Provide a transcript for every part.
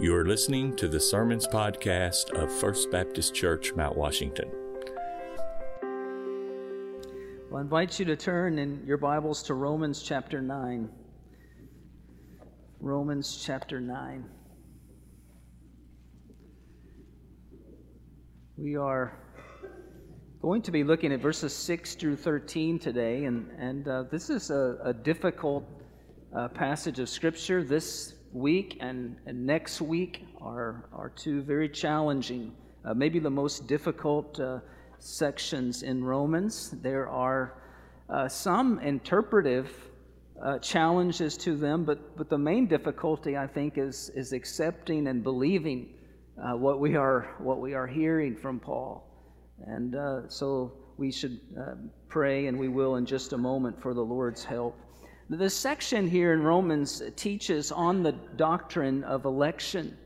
You are listening to the Sermons Podcast of First Baptist Church, Mount Washington. Well, I invite you to turn in your Bibles to Romans chapter 9. Romans chapter 9. We are going to be looking at verses 6 through 13 today, and, and uh, this is a, a difficult uh, passage of Scripture. This week and, and, next week are, are two very challenging, uh, maybe the most difficult uh, sections in Romans. There are uh, some interpretive uh, challenges to them, but, but the main difficulty, I think, is, is accepting and believing uh, what, we are, what we are hearing from Paul. And uh, so we should pray, and we will in just a moment, for the Lord's help. The section here in Romans teaches on the doctrine of election.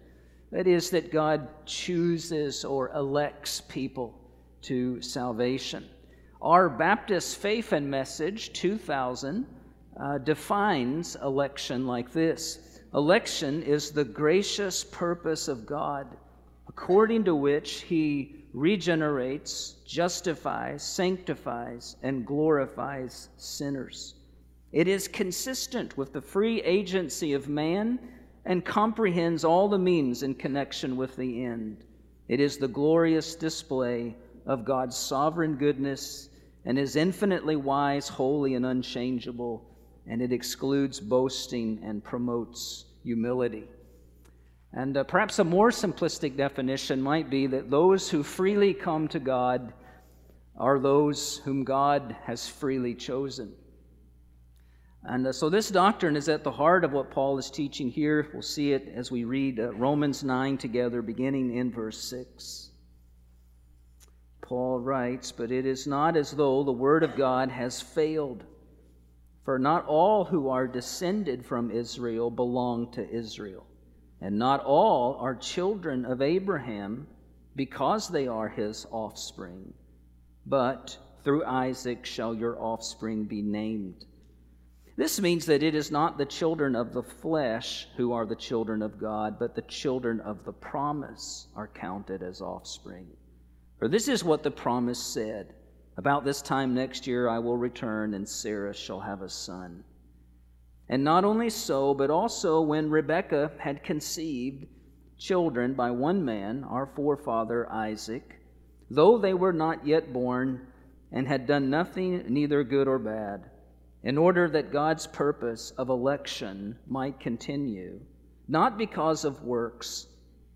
That is, that God chooses or elects people to salvation. Our Baptist faith and message, 2000, uh, defines election like this Election is the gracious purpose of God, according to which He regenerates, justifies, sanctifies, and glorifies sinners. It is consistent with the free agency of man and comprehends all the means in connection with the end. It is the glorious display of God's sovereign goodness and is infinitely wise, holy, and unchangeable, and it excludes boasting and promotes humility. And uh, perhaps a more simplistic definition might be that those who freely come to God are those whom God has freely chosen. And uh, so this doctrine is at the heart of what Paul is teaching here. We'll see it as we read uh, Romans 9 together, beginning in verse 6. Paul writes, But it is not as though the word of God has failed. For not all who are descended from Israel belong to Israel. And not all are children of Abraham because they are his offspring, but through Isaac shall your offspring be named. This means that it is not the children of the flesh who are the children of God, but the children of the promise are counted as offspring. For this is what the promise said About this time next year I will return, and Sarah shall have a son. And not only so, but also when Rebekah had conceived children by one man, our forefather Isaac, though they were not yet born and had done nothing, neither good or bad, in order that God's purpose of election might continue, not because of works,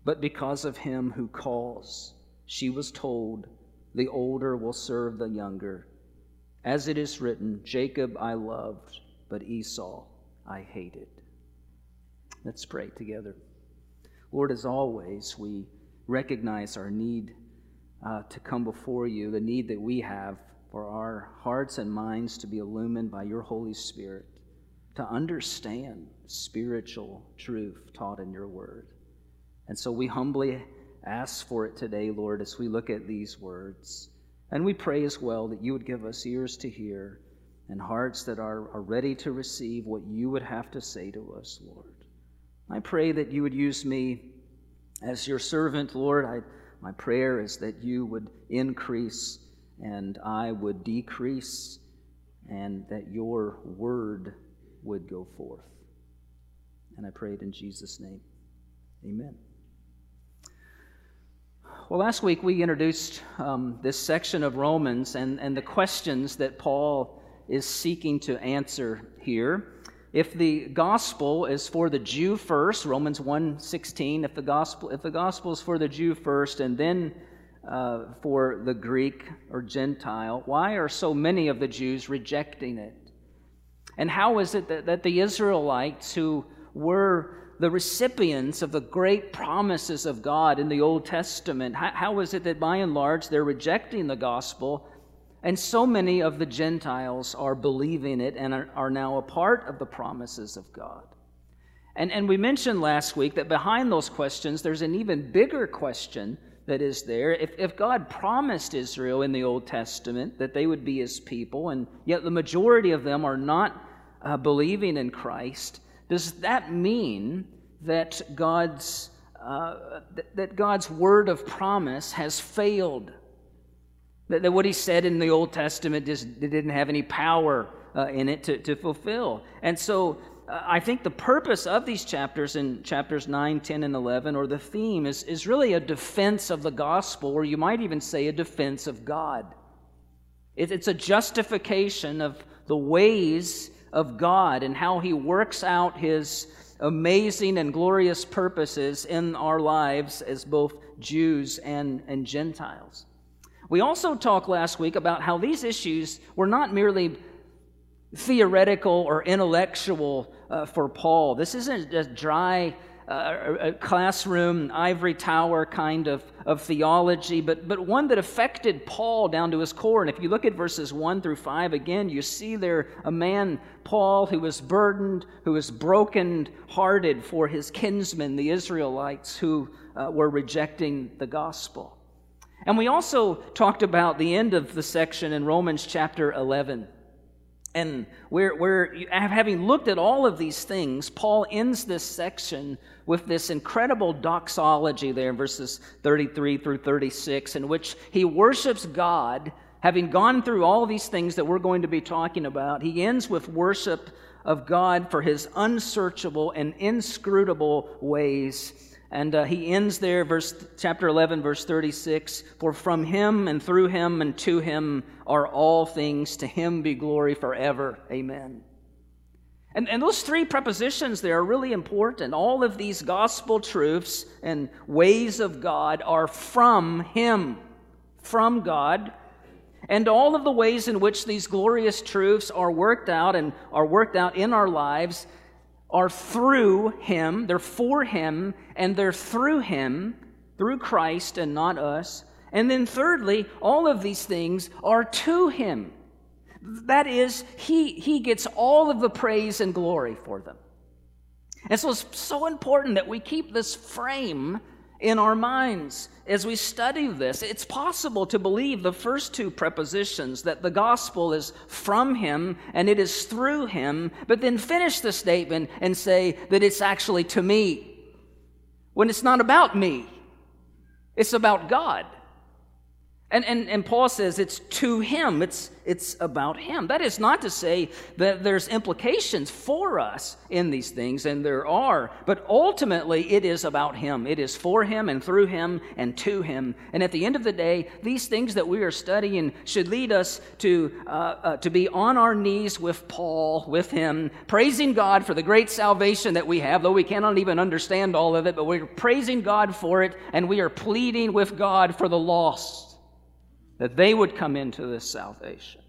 but because of him who calls. She was told, The older will serve the younger. As it is written, Jacob I loved, but Esau I hated. Let's pray together. Lord, as always, we recognize our need uh, to come before you, the need that we have for our hearts and minds to be illumined by your Holy Spirit, to understand spiritual truth taught in your word. And so we humbly ask for it today, Lord, as we look at these words. And we pray as well that you would give us ears to hear and hearts that are, are ready to receive what you would have to say to us, Lord. I pray that you would use me as your servant, Lord. I, my prayer is that you would increase and I would decrease, and that your word would go forth. And I pray it in Jesus' name. Amen. Well, last week we introduced um, this section of Romans and, and the questions that Paul is seeking to answer here. If the gospel is for the Jew first, Romans 1:16, if the gospel if the gospel is for the Jew first and then uh, for the Greek or Gentile, why are so many of the Jews rejecting it? And how is it that, that the Israelites who were the recipients of the great promises of God in the Old Testament, how, how is it that by and large they're rejecting the gospel and so many of the Gentiles are believing it and are, are now a part of the promises of God. And, and we mentioned last week that behind those questions, there's an even bigger question that is there. If, if God promised Israel in the Old Testament that they would be his people, and yet the majority of them are not uh, believing in Christ, does that mean that God's uh, that, that God's word of promise has failed. That, that what he said in the Old Testament just didn't have any power uh, in it to, to fulfill. And so I think the purpose of these chapters in chapters 9, 10, and 11, or the theme, is, is really a defense of the gospel, or you might even say a defense of God. It, it's a justification of the ways of God and how He works out His amazing and glorious purposes in our lives as both Jews and, and Gentiles. We also talked last week about how these issues were not merely theoretical or intellectual uh, for Paul. This isn't a dry uh, classroom, ivory tower kind of, of theology, but, but one that affected Paul down to his core. And if you look at verses 1 through 5 again, you see there a man, Paul, who was burdened, who was broken hearted for his kinsmen, the Israelites, who uh, were rejecting the gospel. And we also talked about the end of the section in Romans chapter 11 and we're, we're, having looked at all of these things, Paul ends this section with this incredible doxology there verses 33 through 36, in which he worships God, having gone through all these things that we're going to be talking about. He ends with worship of God for his unsearchable and inscrutable ways and uh, he ends there, verse chapter 11, verse 36 For from him and through him and to him are all things. To him be glory forever. Amen. And, and those three prepositions there are really important. All of these gospel truths and ways of God are from him, from God. And all of the ways in which these glorious truths are worked out and are worked out in our lives are through him, they're for him, and they're through him, through Christ and not us. And then, thirdly, all of these things are to him. That is, he, he gets all of the praise and glory for them. And so it's so important that we keep this frame in our minds as we study this. It's possible to believe the first two prepositions that the gospel is from him and it is through him, but then finish the statement and say that it's actually to me when it's not about me, it's about God. And, and, and Paul says it's to him, it's, it's about him. That is not to say that there's implications for us in these things, and there are, but ultimately it is about him. It is for him and through him and to him. And at the end of the day, these things that we are studying should lead us to, uh, uh, to be on our knees with Paul, with him, praising God for the great salvation that we have, though we cannot even understand all of it, but we're praising God for it, and we are pleading with God for the lost that they would come into this salvation.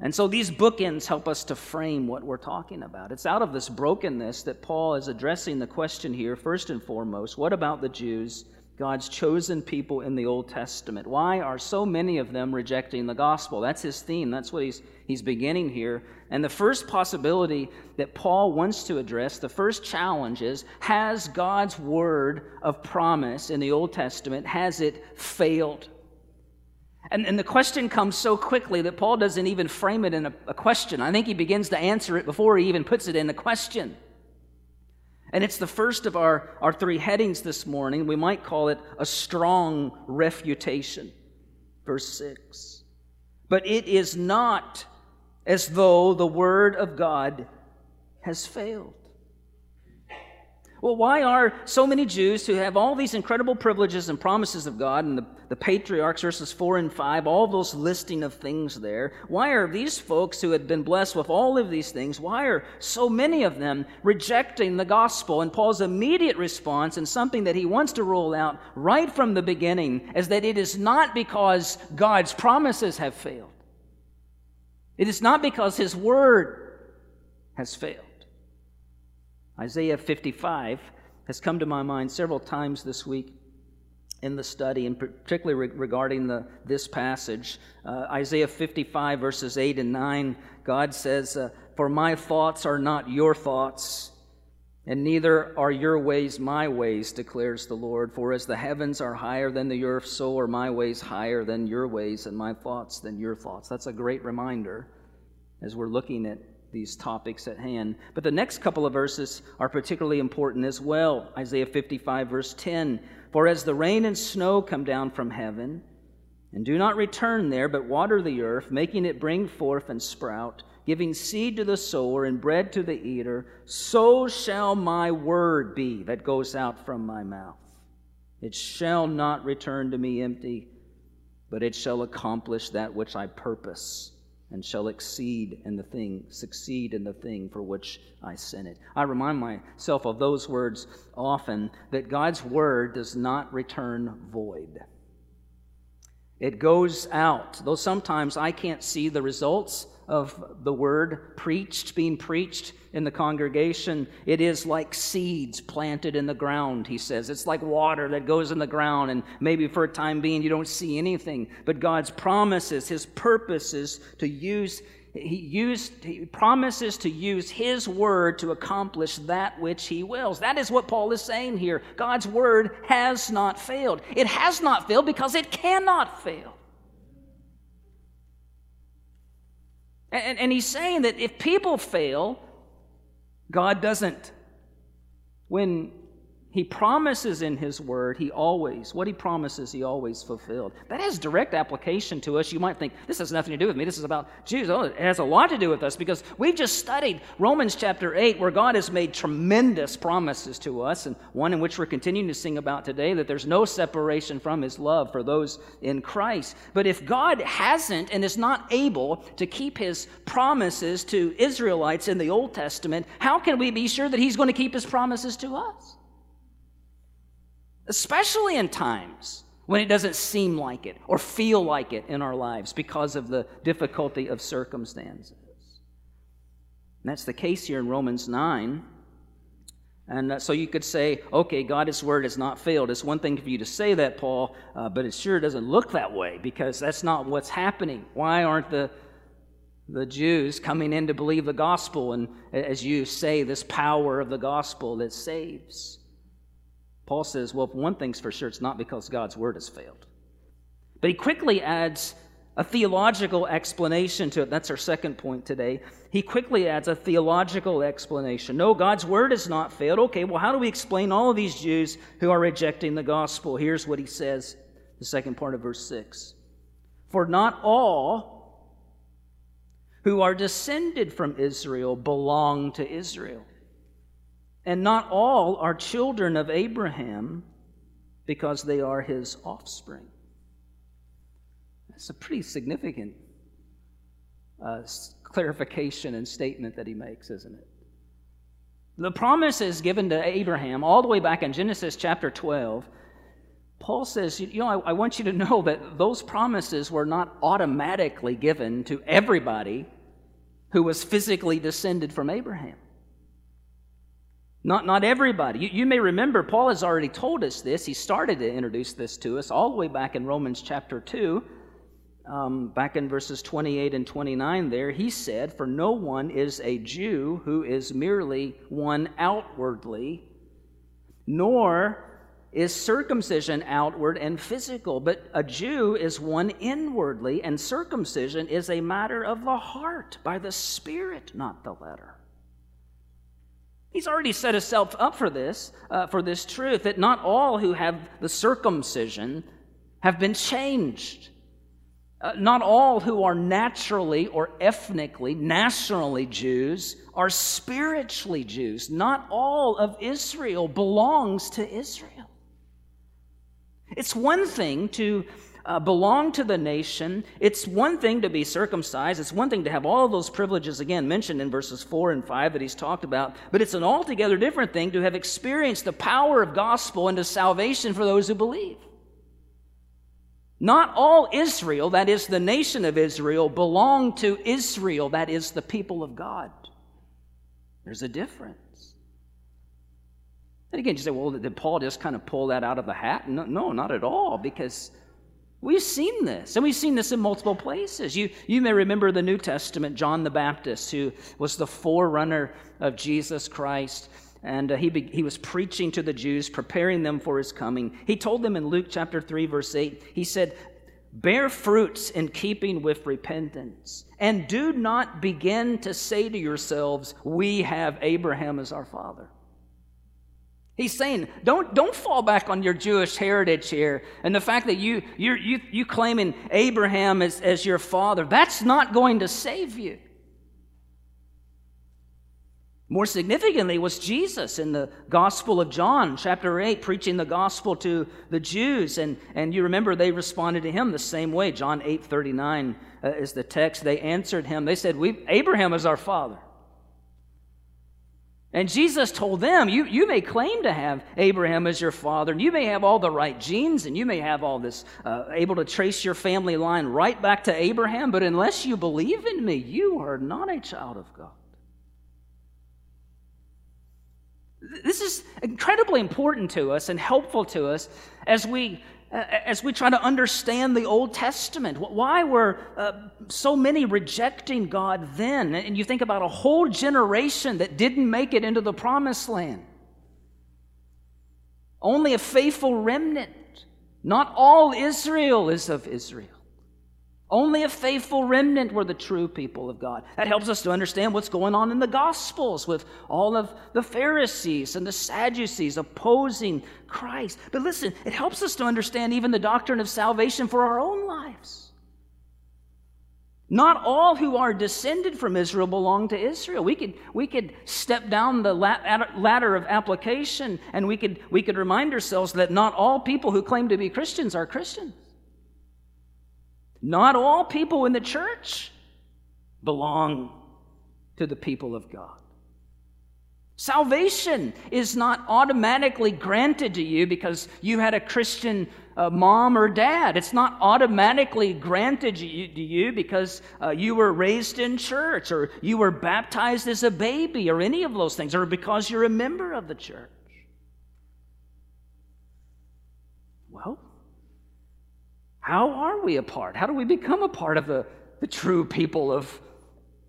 And so these bookends help us to frame what we're talking about. It's out of this brokenness that Paul is addressing the question here, first and foremost what about the Jews, God's chosen people in the Old Testament? Why are so many of them rejecting the gospel? That's his theme. That's what he's, he's beginning here. And the first possibility that Paul wants to address, the first challenge is has God's word of promise in the Old Testament, has it failed? And, and the question comes so quickly that Paul doesn't even frame it in a, a question. I think he begins to answer it before he even puts it in a question. And it's the first of our, our three headings this morning. We might call it a strong refutation. Verse 6. But it is not as though the word of God has failed. Well, why are so many Jews who have all these incredible privileges and promises of God and the, the patriarchs, verses 4 and 5, all those listing of things there, why are these folks who had been blessed with all of these things, why are so many of them rejecting the gospel? And Paul's immediate response, and something that he wants to roll out right from the beginning, is that it is not because God's promises have failed, it is not because his word has failed. Isaiah 55 has come to my mind several times this week in the study, and particularly regarding the, this passage. Uh, Isaiah 55, verses 8 and 9, God says, uh, For my thoughts are not your thoughts, and neither are your ways my ways, declares the Lord. For as the heavens are higher than the earth, so are my ways higher than your ways, and my thoughts than your thoughts. That's a great reminder as we're looking at these topics at hand. But the next couple of verses are particularly important as well. Isaiah 55, verse 10 For as the rain and snow come down from heaven, and do not return there, but water the earth, making it bring forth and sprout, giving seed to the sower and bread to the eater, so shall my word be that goes out from my mouth. It shall not return to me empty, but it shall accomplish that which I purpose and shall exceed in the thing, succeed in the thing for which I sent it. I remind myself of those words often that God's word does not return void. It goes out, though sometimes I can't see the results of the word preached, being preached in the congregation. It is like seeds planted in the ground, he says. It's like water that goes in the ground, and maybe for a time being you don't see anything. But God's promises, his purposes to use he used he promises to use his word to accomplish that which he wills that is what paul is saying here god's word has not failed it has not failed because it cannot fail And, and he's saying that if people fail, God doesn't. When he promises in his word, he always, what he promises, he always fulfilled. That has direct application to us. You might think, this has nothing to do with me. This is about Jews. Oh, it has a lot to do with us because we've just studied Romans chapter 8, where God has made tremendous promises to us, and one in which we're continuing to sing about today that there's no separation from his love for those in Christ. But if God hasn't and is not able to keep his promises to Israelites in the Old Testament, how can we be sure that he's going to keep his promises to us? Especially in times when it doesn't seem like it or feel like it in our lives because of the difficulty of circumstances. And that's the case here in Romans 9. And uh, so you could say, okay, God's word has not failed. It's one thing for you to say that, Paul, uh, but it sure doesn't look that way because that's not what's happening. Why aren't the, the Jews coming in to believe the gospel? And as you say, this power of the gospel that saves. Paul says, well, if one thing's for sure, it's not because God's word has failed. But he quickly adds a theological explanation to it. That's our second point today. He quickly adds a theological explanation. No, God's word has not failed. Okay, well, how do we explain all of these Jews who are rejecting the gospel? Here's what he says, the second part of verse 6. For not all who are descended from Israel belong to Israel. And not all are children of Abraham because they are his offspring. That's a pretty significant uh, clarification and statement that he makes, isn't it? The promises given to Abraham, all the way back in Genesis chapter 12, Paul says, You know, I, I want you to know that those promises were not automatically given to everybody who was physically descended from Abraham. Not, not everybody. You, you, may remember, Paul has already told us this. He started to introduce this to us all the way back in Romans chapter 2, um, back in verses 28 and 29 there. He said, For no one is a Jew who is merely one outwardly, nor is circumcision outward and physical, but a Jew is one inwardly, and circumcision is a matter of the heart, by the Spirit, not the letter. He's already set himself up for this, uh, for this truth that not all who have the circumcision have been changed. Uh, not all who are naturally or ethnically, nationally Jews are spiritually Jews. Not all of Israel belongs to Israel. It's one thing to uh, belong to the nation. It's one thing to be circumcised. It's one thing to have all those privileges, again, mentioned in verses 4 and 5 that he's talked about. But it's an altogether different thing to have experienced the power of gospel and the salvation for those who believe. Not all Israel, that is the nation of Israel, belong to Israel, that is the people of God. There's a difference. And again, you say, well, did Paul just kind of pull that out of the hat? No, no not at all, because We've seen this, and we've seen this in multiple places. You, you may remember the New Testament, John the Baptist, who was the forerunner of Jesus Christ, and uh, he, be, he was preaching to the Jews, preparing them for his coming. He told them in Luke chapter 3, verse 8, he said, bear fruits in keeping with repentance, and do not begin to say to yourselves, We have Abraham as our father. He's saying, don't, don't fall back on your Jewish heritage here and the fact that you, you you, you claiming Abraham as, as your father. That's not going to save you. More significantly was Jesus in the Gospel of John, chapter 8, preaching the gospel to the Jews. And, and you remember they responded to him the same way. John 8 39 uh, is the text. They answered him. They said, we, Abraham is our father. And Jesus told them, you, you may claim to have Abraham as your father, and you may have all the right genes, and you may have all this, uh, able to trace your family line right back to Abraham, but unless you believe in me, you are not a child of God. This is incredibly important to us and helpful to us as we as we try to understand the Old Testament. Why were uh, so many rejecting God then? And you think about a whole generation that didn't make it into the promised land. Only a faithful remnant. Not all Israel is of Israel. Only a faithful remnant were the true people of God. That helps us to understand what's going on in the Gospels with all of the Pharisees and the Sadducees opposing Christ. But listen, it helps us to understand even the doctrine of salvation for our own lives. Not all who are descended from Israel belong to Israel. We could, we could step down the ladder of application and we could, we could remind ourselves that not all people who claim to be Christians are Christians. Not all people in the church belong to the people of God. Salvation is not automatically granted to you because you had a Christian uh, mom or dad. It's not automatically granted to you, because uh, you were raised in church or you were baptized as a baby or any of those things or because you're a member of the church. Well, how are we a part? How do we become a part of the, the true people of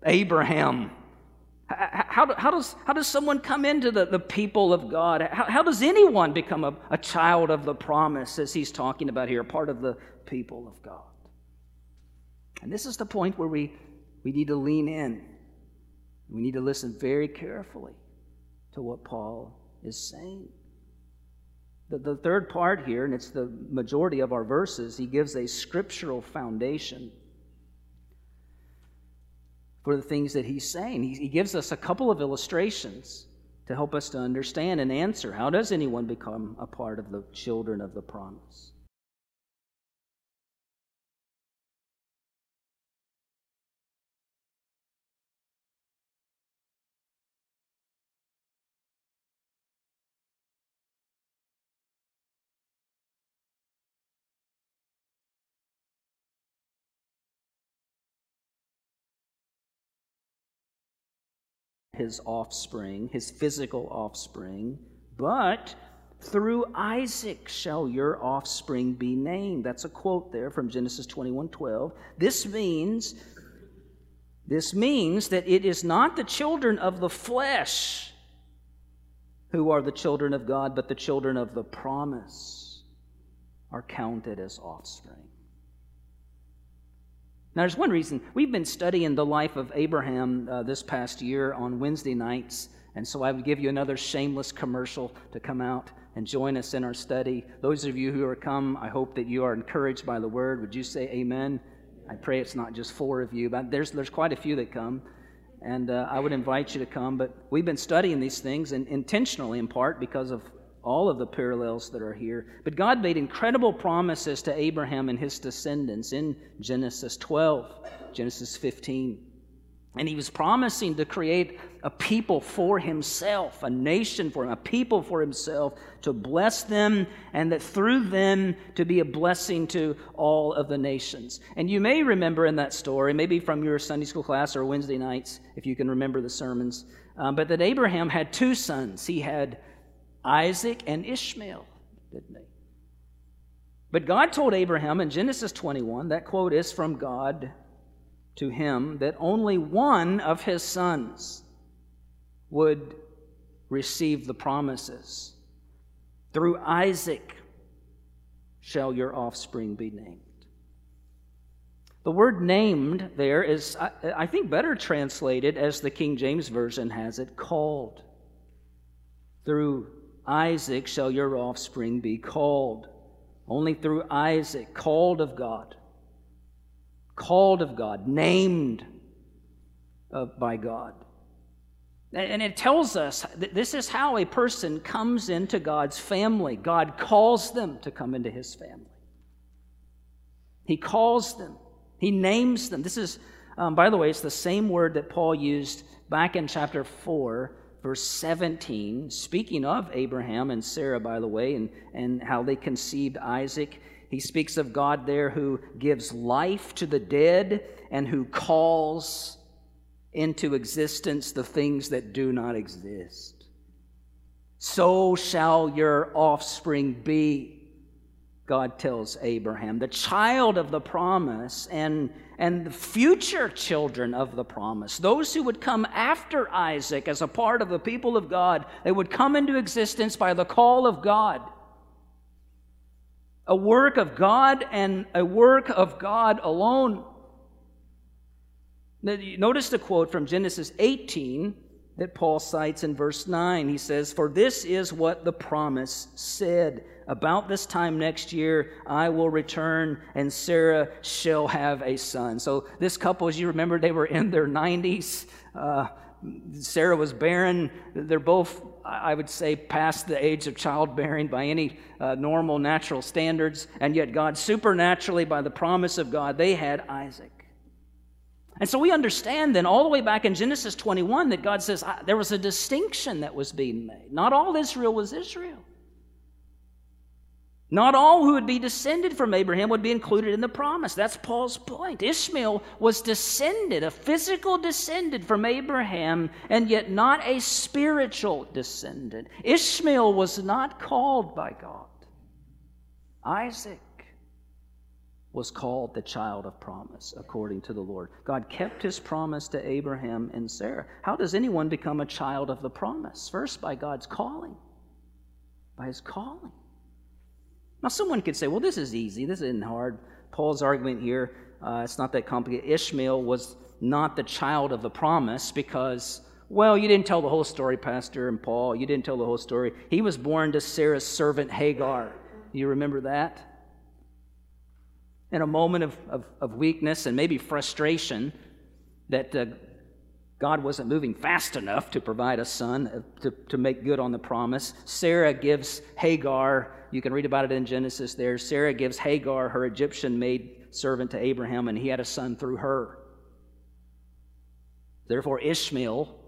Abraham? How, how, does, how does someone come into the, the people of God? How, how does anyone become a, a child of the promise, as he's talking about here, part of the people of God? And this is the point where we, we need to lean in. We need to listen very carefully to what Paul is saying. The, the third part here, and it's the majority of our verses, he gives a scriptural foundation for the things that he's saying. He, he gives us a couple of illustrations to help us to understand and answer how does anyone become a part of the children of the promise? His offspring, his physical offspring, but through Isaac shall your offspring be named. That's a quote there from Genesis 21:12. This means this means that it is not the children of the flesh who are the children of God, but the children of the promise are counted as offspring. Now, there's one reason. We've been studying the life of Abraham uh, this past year on Wednesday nights, and so I would give you another shameless commercial to come out and join us in our study. Those of you who are come, I hope that you are encouraged by the word. Would you say amen? I pray it's not just four of you, but there's, there's quite a few that come. And uh, I would invite you to come. But we've been studying these things, and intentionally in part because of all of the parallels that are here. But God made incredible promises to Abraham and his descendants in Genesis 12, Genesis 15. And he was promising to create a people for himself, a nation for him, a people for himself, to bless them, and that through them to be a blessing to all of the nations. And you may remember in that story, maybe from your Sunday school class or Wednesday nights, if you can remember the sermons, um, but that Abraham had two sons. He had Isaac and Ishmael, didn't he? But God told Abraham in Genesis 21, that quote is from God to him, that only one of his sons would receive the promises. Through Isaac shall your offspring be named. The word named there is, I, I think, better translated as the King James Version has it called. Through Isaac shall your offspring be called. Only through Isaac, called of God, called of God, named of, by God. And it tells us that this is how a person comes into God's family. God calls them to come into his family. He calls them, he names them. This is, um, by the way, it's the same word that Paul used back in chapter 4, verse 17, speaking of Abraham and Sarah, by the way, and, and how they conceived Isaac. He speaks of God there who gives life to the dead and who calls into existence the things that do not exist. So shall your offspring be, God tells Abraham, the child of the promise and, and the future children of the promise. Those who would come after Isaac as a part of the people of God, they would come into existence by the call of God. A work of God and a work of God alone. Notice the quote from Genesis 18 that Paul cites in verse 9. He says, For this is what the promise said. About this time next year, I will return, and Sarah shall have a son. So, this couple, as you remember, they were in their 90s. Uh, Sarah was barren. They're both, I would say, past the age of childbearing by any uh, normal natural standards. And yet, God, supernaturally, by the promise of God, they had Isaac. And so we understand then, all the way back in Genesis 21, that God says there was a distinction that was being made. Not all Israel was Israel. Not all who would be descended from Abraham would be included in the promise. That's Paul's point. Ishmael was descended, a physical descendant from Abraham, and yet not a spiritual descendant. Ishmael was not called by God. Isaac was called the child of promise, according to the Lord. God kept his promise to Abraham and Sarah. How does anyone become a child of the promise? First, by God's calling, by his calling. Now, someone could say, well, this is easy, this isn't hard. Paul's argument here, uh, it's not that complicated. Ishmael was not the child of the promise because, well, you didn't tell the whole story, Pastor and Paul. You didn't tell the whole story. He was born to Sarah's servant Hagar. You remember that? In a moment of, of, of weakness and maybe frustration that uh, God wasn't moving fast enough to provide a son uh, to, to make good on the promise. Sarah gives Hagar, you can read about it in Genesis there. Sarah gives Hagar, her Egyptian maid servant, to Abraham, and he had a son through her. Therefore, Ishmael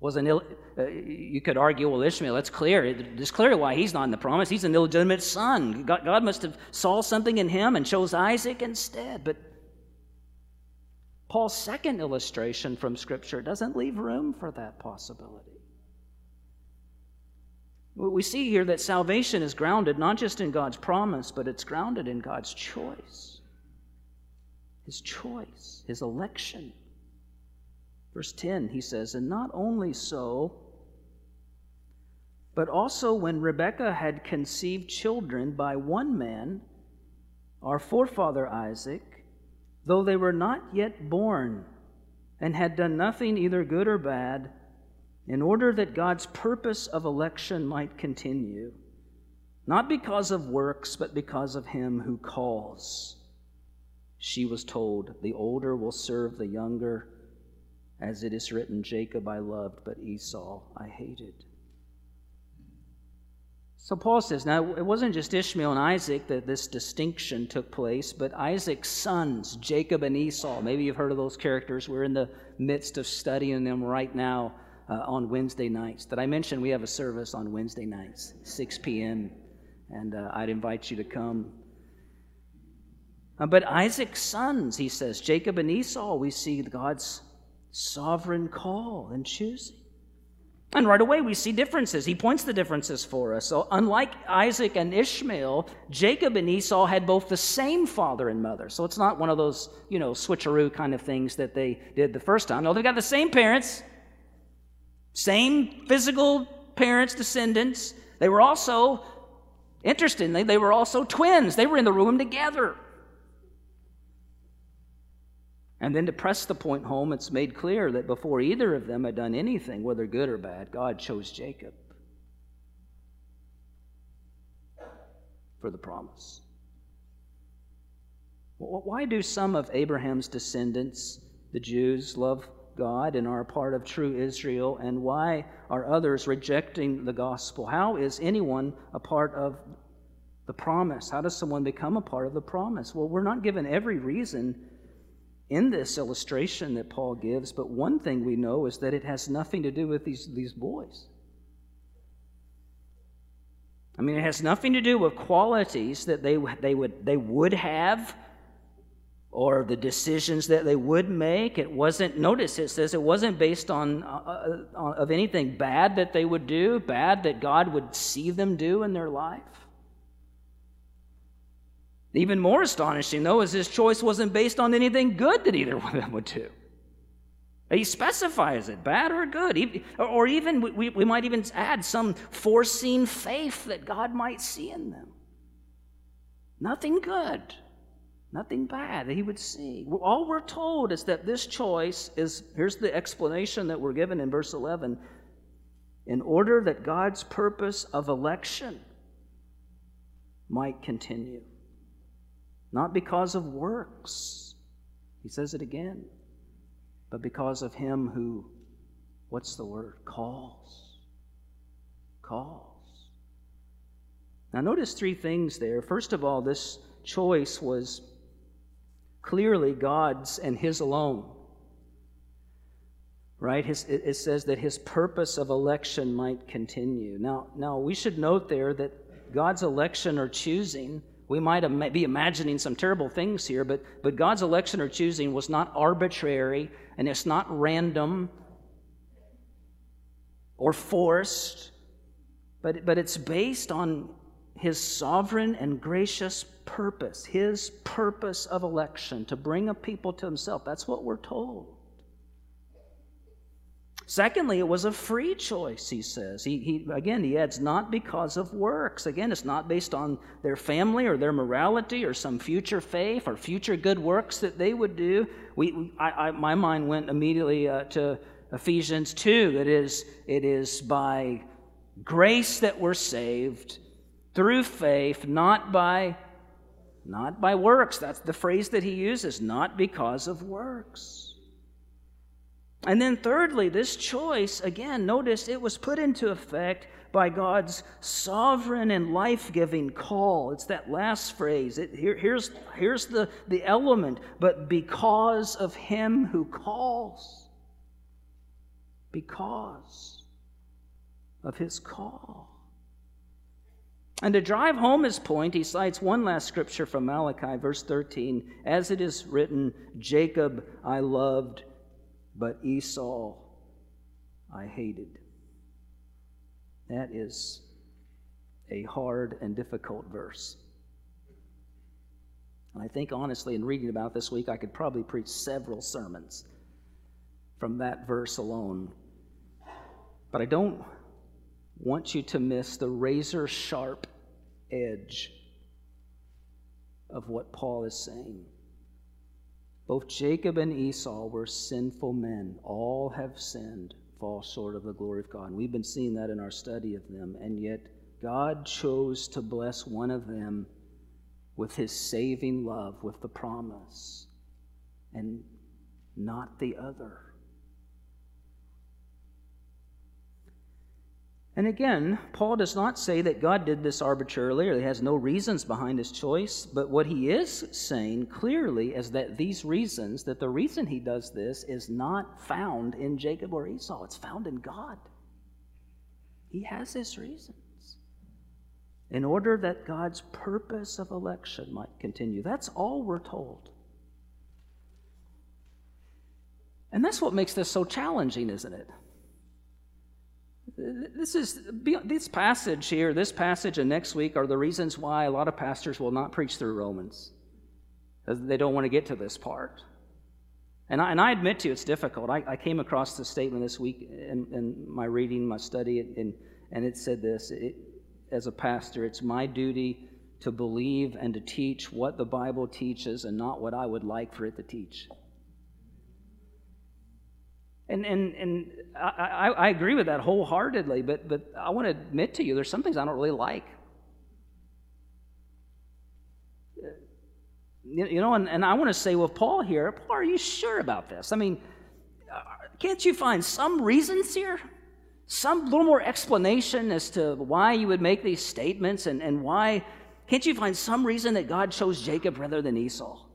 was an Ill, uh, you could argue, well, Ishmael, that's clear. It's clear why he's not in the promise. He's an illegitimate son. God, God must have saw something in him and chose Isaac instead. But Paul's second illustration from Scripture doesn't leave room for that possibility. We see here that salvation is grounded not just in God's promise, but it's grounded in God's choice. His choice, His election. Verse 10, he says, And not only so, but also when Rebekah had conceived children by one man, our forefather Isaac, though they were not yet born and had done nothing either good or bad, in order that God's purpose of election might continue, not because of works, but because of him who calls. She was told, The older will serve the younger as it is written, Jacob I loved, but Esau I hated. So Paul says, now it wasn't just Ishmael and Isaac that this distinction took place, but Isaac's sons, Jacob and Esau. Maybe you've heard of those characters. We're in the midst of studying them right now uh, on Wednesday nights. Did I mention we have a service on Wednesday nights, 6 p.m., and uh, I'd invite you to come. Uh, but Isaac's sons, he says, Jacob and Esau, we see God's sovereign call and choosing. And right away we see differences. He points the differences for us. So, unlike Isaac and Ishmael, Jacob and Esau had both the same father and mother. So, it's not one of those, you know, switcheroo kind of things that they did the first time. No, they've got the same parents, same physical parents, descendants. They were also, interestingly, they were also twins. They were in the room together. And then to press the point home, it's made clear that before either of them had done anything, whether good or bad, God chose Jacob for the promise. Why do some of Abraham's descendants, the Jews, love God and are a part of true Israel, and why are others rejecting the gospel? How is anyone a part of the promise? How does someone become a part of the promise? Well, we're not given every reason in this illustration that Paul gives, but one thing we know is that it has nothing to do with these, these boys. I mean, it has nothing to do with qualities that they, they, would, they would have or the decisions that they would make. It wasn't, notice it says it wasn't based on, uh, uh, of anything bad that they would do, bad that God would see them do in their life. Even more astonishing, though, is his choice wasn't based on anything good that either one of them would do. He specifies it, bad or good. Or even, we, we might even add some foreseen faith that God might see in them. Nothing good. Nothing bad that he would see. All we're told is that this choice is here's the explanation that we're given in verse 11 in order that God's purpose of election might continue. Not because of works, he says it again, but because of him who, what's the word? Calls. Calls. Now, notice three things there. First of all, this choice was clearly God's and His alone. Right? His, it says that His purpose of election might continue. Now, now, we should note there that God's election or choosing, we might be imagining some terrible things here, but, but God's election or choosing was not arbitrary and it's not random or forced, but, but it's based on His sovereign and gracious purpose, his purpose of election, to bring a people to himself. That's what we're told. Secondly, it was a free choice, he says. He, he, again, he adds, not because of works. Again, it's not based on their family or their morality or some future faith or future good works that they would do. We, I, I, my mind went immediately uh, to Ephesians 2 that is, it is by grace that we're saved through faith, not by not by works. That's the phrase that he uses, not because of works. And then, thirdly, this choice, again, notice it was put into effect by God's sovereign and life giving call. It's that last phrase. It, here, here's here's the, the element, but because of him who calls. Because of his call. And to drive home his point, he cites one last scripture from Malachi, verse 13. As it is written, Jacob I loved, but Esau I hated. That is a hard and difficult verse. And I think, honestly, in reading about this week, I could probably preach several sermons from that verse alone. But I don't want you to miss the razor sharp edge of what Paul is saying. Both Jacob and Esau were sinful men. All have sinned, fall short of the glory of God. And we've been seeing that in our study of them. And yet, God chose to bless one of them with his saving love, with the promise, and not the other. And again, Paul does not say that God did this arbitrarily or he has no reasons behind his choice, but what he is saying clearly is that these reasons, that the reason he does this is not found in Jacob or Esau, it's found in God. He has his reasons in order that God's purpose of election might continue. That's all we're told. And that's what makes this so challenging, isn't it? This is this passage here, this passage and next week are the reasons why a lot of pastors will not preach through Romans. They don't want to get to this part. And I, and I admit to you, it's difficult. I, I came across this statement this week in, in my reading, my study, and, and it said this it, As a pastor, it's my duty to believe and to teach what the Bible teaches and not what I would like for it to teach. And, and, and I, I, agree with that wholeheartedly, but, but I want to admit to you there's some things I don't really like. You know, and, and I want to say with Paul here, Paul, are you sure about this? I mean, uh, can't you find some reasons here? Some little more explanation as to why you would make these statements and, and why. Can't you find some reason that God chose Jacob rather than Esau?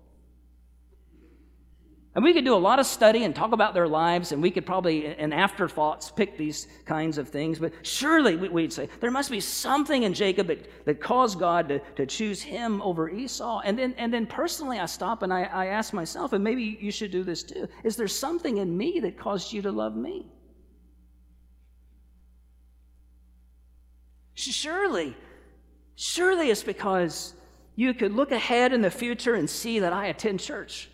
And we could do a lot of study and talk about their lives, and we could probably, in afterthoughts, pick these kinds of things. But surely we'd say there must be something in Jacob that, that caused God to, to choose him over Esau. And then, and then personally, I stop and I, I ask myself, and maybe you should do this too is there something in me that caused you to love me? Surely, surely it's because you could look ahead in the future and see that I attend church.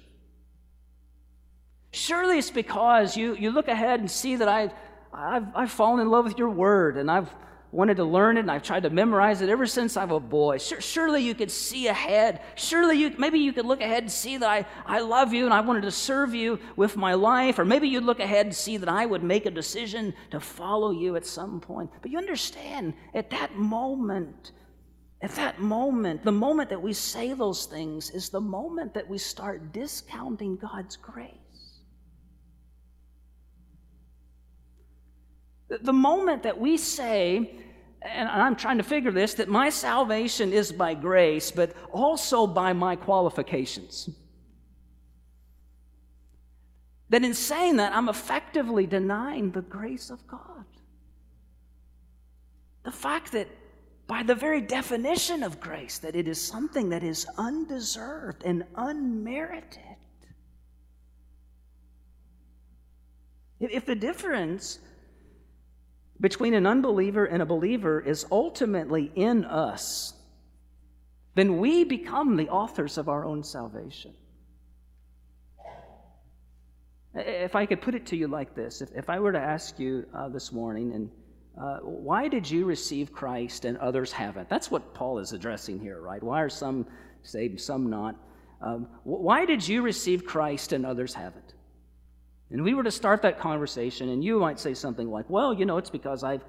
Surely it's because you, you look ahead and see that I, I've, I've fallen in love with your word and I've wanted to learn it and I've tried to memorize it ever since I was a boy. surely you could see ahead. Surely you, maybe you could look ahead and see that I, I love you and I wanted to serve you with my life. Or maybe you'd look ahead and see that I would make a decision to follow you at some point. But you understand, at that moment, at that moment, the moment that we say those things is the moment that we start discounting God's grace. The moment that we say, and I'm trying to figure this, that my salvation is by grace, but also by my qualifications. That in saying that, I'm effectively denying the grace of God. The fact that, by the very definition of grace, that it is something that is undeserved and unmerited. If the difference between an unbeliever and a believer is ultimately in us, then we become the authors of our own salvation. If I could put it to you like this, if, if I were to ask you uh, this morning, and uh, why did you receive Christ and others haven't? That's what Paul is addressing here, right? Why are some saved, some not? Um, why did you receive Christ and others haven't? And we were to start that conversation, and you might say something like, Well, you know, it's because I've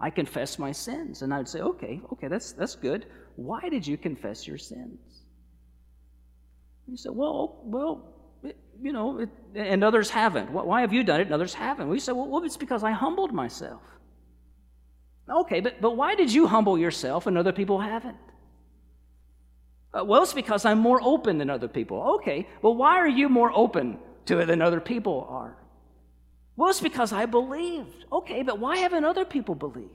I confess my sins. And I would say, Okay, okay, that's that's good. Why did you confess your sins? And you say, Well, well, it, you know, it, and others haven't. Why have you done it and others haven't? We say, well, well, it's because I humbled myself. Okay, but, but why did you humble yourself and other people haven't? Uh, well, it's because I'm more open than other people. Okay, well, why are you more open to it than other people are. Well, it's because I believed. Okay, but why haven't other people believed?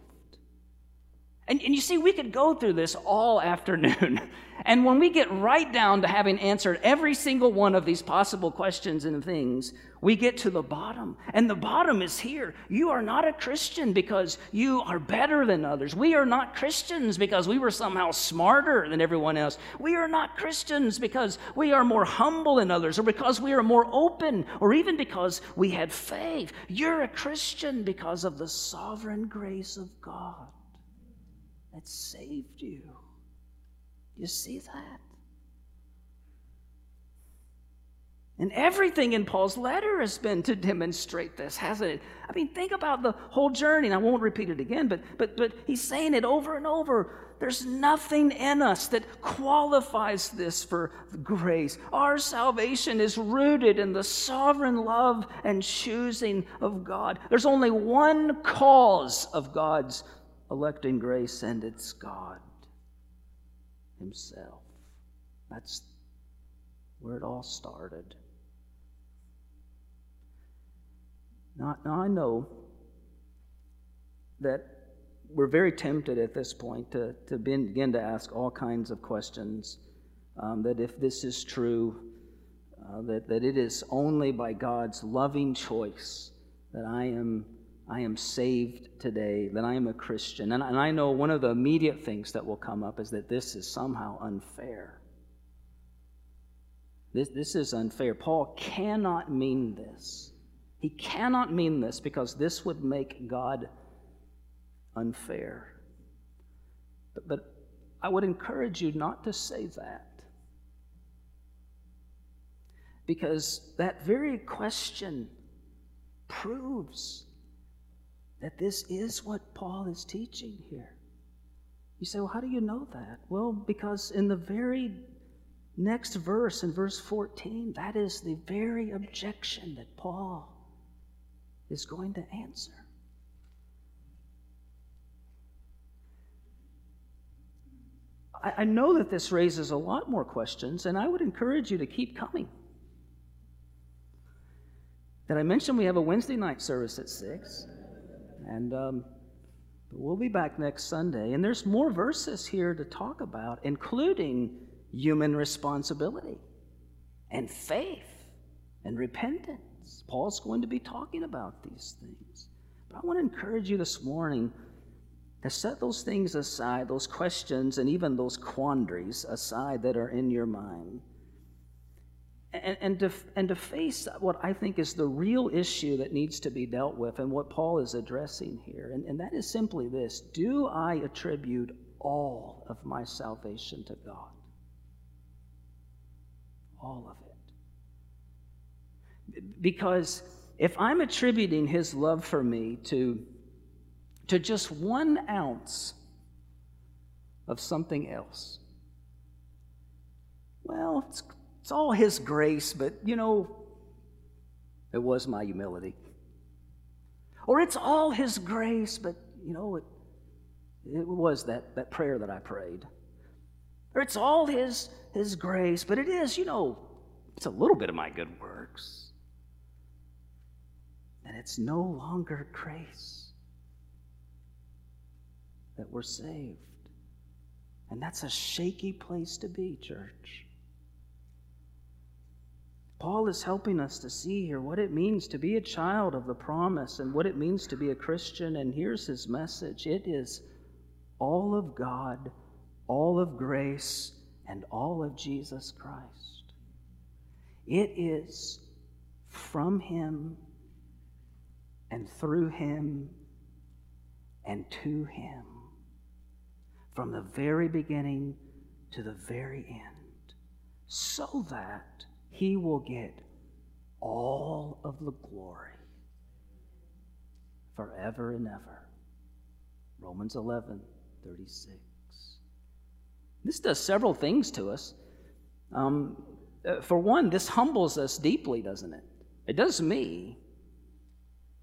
And, and you see, we could go through this all afternoon. and when we get right down to having answered every single one of these possible questions and things, we get to the bottom. And the bottom is here. You are not a Christian because you are better than others. We are not Christians because we were somehow smarter than everyone else. We are not Christians because we are more humble than others or because we are more open or even because we had faith. You're a Christian because of the sovereign grace of God that saved you. You see that? And everything in Paul's letter has been to demonstrate this, hasn't it? I mean, think about the whole journey, and I won't repeat it again, but, but, but he's saying it over and over. There's nothing in us that qualifies this for grace. Our salvation is rooted in the sovereign love and choosing of God. There's only one cause of God's electing grace, and it's God Himself. That's where it all started. Now, now I know that we're very tempted at this point to, to begin to ask all kinds of questions. Um, that if this is true, uh, that, that it is only by God's loving choice that I am I am saved today, that I am a Christian. And, and I know one of the immediate things that will come up is that this is somehow unfair. This, this is unfair. Paul cannot mean this. He cannot mean this because this would make God unfair. But, but I would encourage you not to say that. Because that very question proves that this is what Paul is teaching here. You say, well, how do you know that? Well, because in the very next verse, in verse 14, that is the very objection that Paul is going to answer. I, know that this raises a lot more questions, and I would encourage you to keep coming. Did I mention we have a Wednesday night service at 6? And um, we'll be back next Sunday. And there's more verses here to talk about, including human responsibility and faith and repentance. Paul's going to be talking about these things. But I want to encourage you this morning to set those things aside, those questions and even those quandaries aside that are in your mind. And, and, to, and to face what I think is the real issue that needs to be dealt with and what Paul is addressing here. And, and that is simply this Do I attribute all of my salvation to God? All of it. Because if I'm attributing his love for me to to just one ounce of something else. Well, it's, it's all His grace, but you know, it was my humility. Or it's all His grace, but you know, it, it was that, that prayer that I prayed. Or it's all His, His grace, but it is, you know, it's a little bit of my good works. And it's no longer grace that we're saved. And that's a shaky place to be, church. Paul is helping us to see here what it means to be a child of the promise and what it means to be a Christian. And here's his message it is all of God, all of grace, and all of Jesus Christ. It is from him and through him and to him from the very beginning to the very end, so that he will get all of the glory forever and ever. Romans 11 36. This does several things to us. Um, uh, for one, this humbles us deeply, doesn't it? It does me.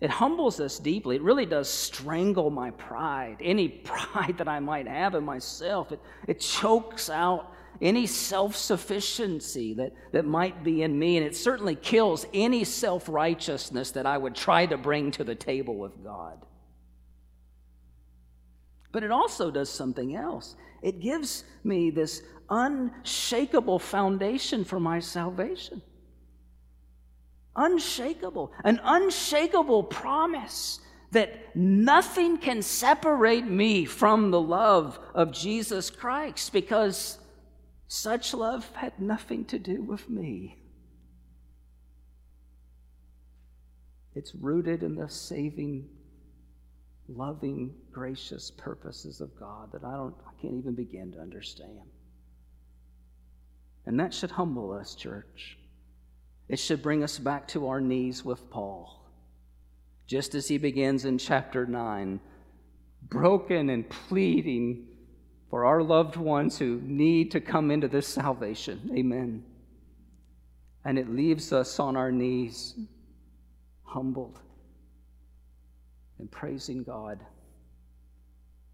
It humbles us deeply. It really does strangle my pride, any pride that I might have in myself. It, it chokes out any self sufficiency that, that might be in me, and it certainly kills any self righteousness that I would try to bring to the table with God. But it also does something else. It gives me this unshakable foundation for my salvation unshakable, an unshakable promise that nothing can separate me from the love of Jesus Christ because such love had nothing to do with me. It's rooted in the saving, loving, gracious purposes of God that I don't I can't even begin to understand. And that should humble us, church. It should bring us back to our knees with Paul, just as he begins in chapter 9, broken and pleading for our loved ones who need to come into this salvation. Amen. And it leaves us on our knees, humbled and praising God.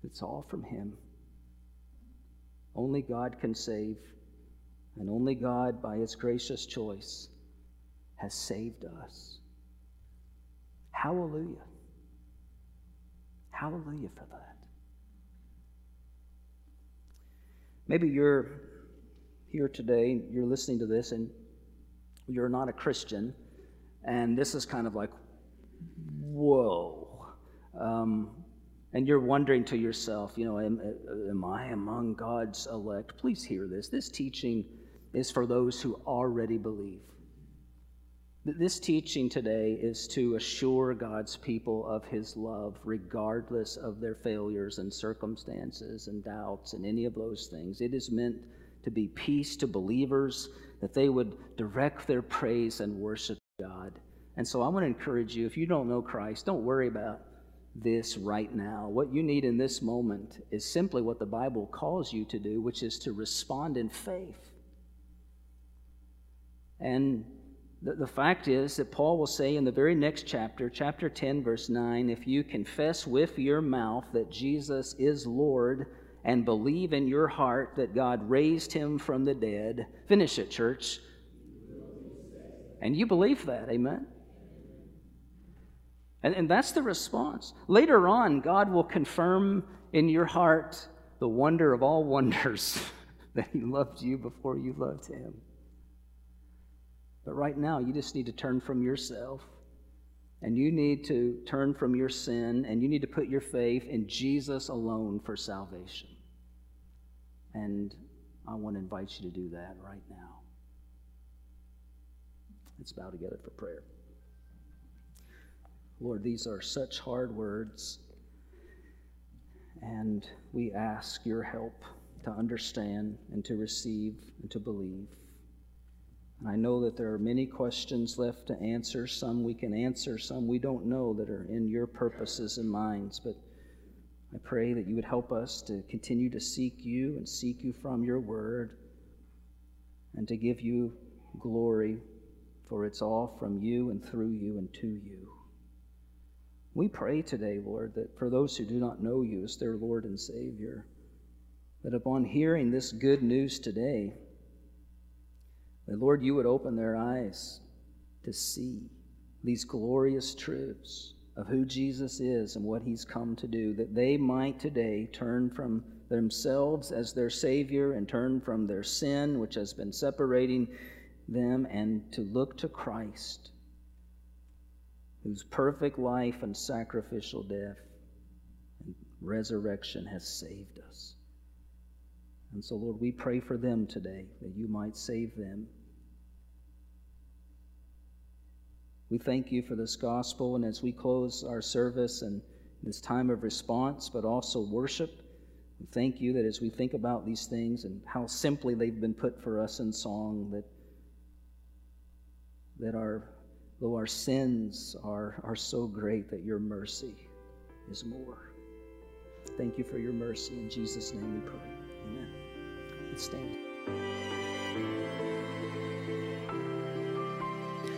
It's all from Him. Only God can save, and only God, by His gracious choice, has saved us. Hallelujah. Hallelujah for that. Maybe you're here today, you're listening to this, and you're not a Christian, and this is kind of like, whoa. Um, and you're wondering to yourself, you know, am, am I among God's elect? Please hear this. This teaching is for those who already believe. This teaching today is to assure God's people of his love, regardless of their failures and circumstances and doubts and any of those things. It is meant to be peace to believers, that they would direct their praise and worship God And so I want to encourage you if you don't know Christ, don't worry about this right now. What you need in this moment is simply what the Bible calls you to do, which is to respond in faith. And the, the fact is that Paul will say in the very next chapter, chapter 10, verse 9, if you confess with your mouth that Jesus is Lord and believe in your heart that God raised him from the dead, finish it, church. And you believe that, amen? And, and that's the response. Later on, God will confirm in your heart the wonder of all wonders that He loved you before you loved Him. But right now, you just need to turn from yourself and you need to turn from your sin and you need to put your faith in Jesus alone for salvation. And I want to invite you to do that right now. Let's bow together for prayer. Lord, these are such hard words, and we ask your help to understand and to receive and to believe. And I know that there are many questions left to answer. Some we can answer, some we don't know that are in your purposes and minds. But I pray that you would help us to continue to seek you and seek you from your word and to give you glory, for it's all from you and through you and to you. We pray today, Lord, that for those who do not know you as their Lord and Savior, that upon hearing this good news today, that, Lord, you would open their eyes to see these glorious truths of who Jesus is and what he's come to do, that they might today turn from themselves as their Savior and turn from their sin, which has been separating them, and to look to Christ whose perfect life and sacrificial death and resurrection has saved us. And so, Lord, we pray for them today that you might save them. We thank you for this gospel, and as we close our service and this time of response, but also worship, we thank you that as we think about these things and how simply they've been put for us in song, that, that our though our sins are, are so great that your mercy is more. Thank you for your mercy. In Jesus' name we pray. Amen. Let's stand.